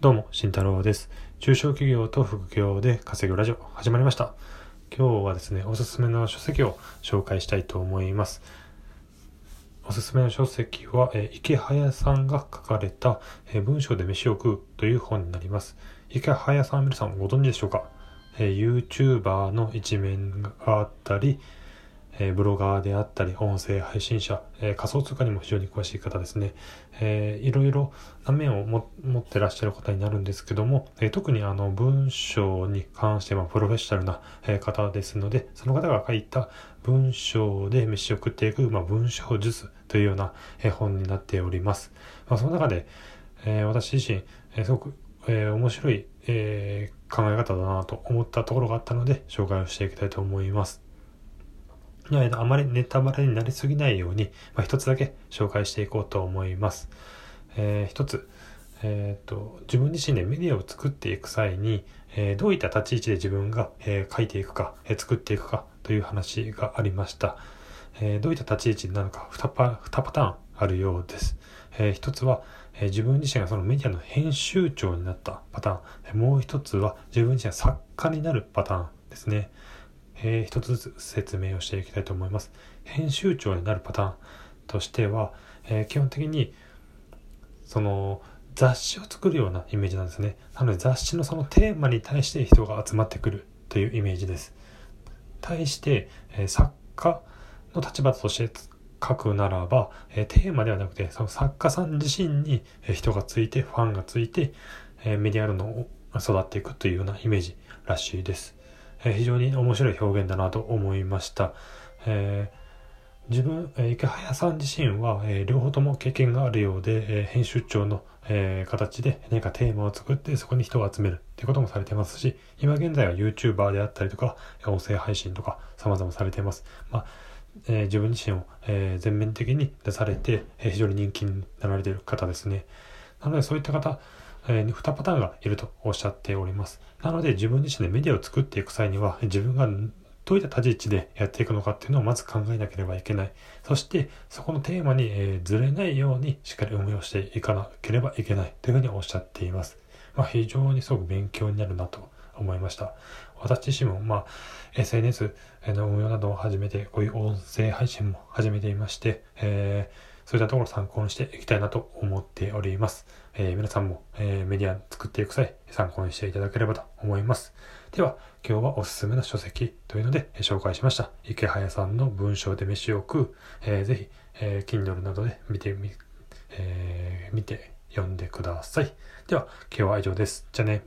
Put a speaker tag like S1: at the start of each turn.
S1: どうも、慎太郎です。中小企業と副業で稼ぐラジオ始まりました。今日はですね、おすすめの書籍を紹介したいと思います。おすすめの書籍は、え池早さんが書かれた、え文章で飯を食うという本になります。池早さん皆さんご存知でしょうか、え ?YouTuber の一面があったり、えブロガーであったり、音声配信者、え仮想通貨にも非常に詳しい方ですね。えーいろいろな面を持ってらっしゃる方になるんですけども、え特にあの文章に関してはプロフェッショナルな、え方ですので、その方が書いた文章で飯を食っていく、まあ、文章術というような、え本になっております。まあ、その中で、え私自身、えすごく、え面白い、え考え方だなと思ったところがあったので、紹介をしていきたいと思います。いやあまりネタバレになりすぎないように、まあ、一つだけ紹介していこうと思います。えー一つ、えーと、自分自身でメディアを作っていく際に、えーどういった立ち位置で自分が、えー書いていくか、えー作っていくかという話がありました。えどういった立ち位置なのか2パ ,2 パターンあるようです。えー一つは、え自分自身がそのメディアの編集長になったパターン。もう一つは自分自身が作家になるパターンですね。えー一つずつ説明をしていきたいと思います。編集長になるパターンとしては、えー基本的にその雑誌を作るようなイメージなんですね。なので雑誌のそのテーマに対して人が集まってくるというイメージです。対して、えー作家の立場として書くならば、えーテーマではなくてその作家さん自身に人がついてファンがついて、えーメディアの育っていくというようなイメージらしいです。えー非常に面白い表現だなと思いました。えー自分、えー池早さん自身は、え両方とも経験があるようで、え編集長の、え形で何かテーマを作ってそこに人を集めるっていうこともされてますし、今現在は YouTuber であったりとか、音声配信とか様々されてます。まあえ自分自身を、え全面的に出されて、え非常に人気になられている方ですね。なのでそういった方、え、2パターンがいるとおっしゃっております。なので自分自身でメディアを作っていく際には自分がどういった立ち位置でやっていくのかっていうのをまず考えなければいけない。そしてそこのテーマに、えずれないようにしっかり運用していかなければいけないというふうにおっしゃっています。まあ、非常にすごく勉強になるなと思いました。私自身も、まあ、SNS の運用などを始めて、こういう音声配信も始めていまして、えーそういったところを参考にしていきたいなと思っております。えー皆さんも、えーメディア作っていく際、参考にしていただければと思います。では、今日はおすすめの書籍というので、えー紹介しました。池早さんの文章で飯を食う。えーぜひ、えー Kindle などで見てみ、えー見て読んでください。では、今日は以上です。じゃあね。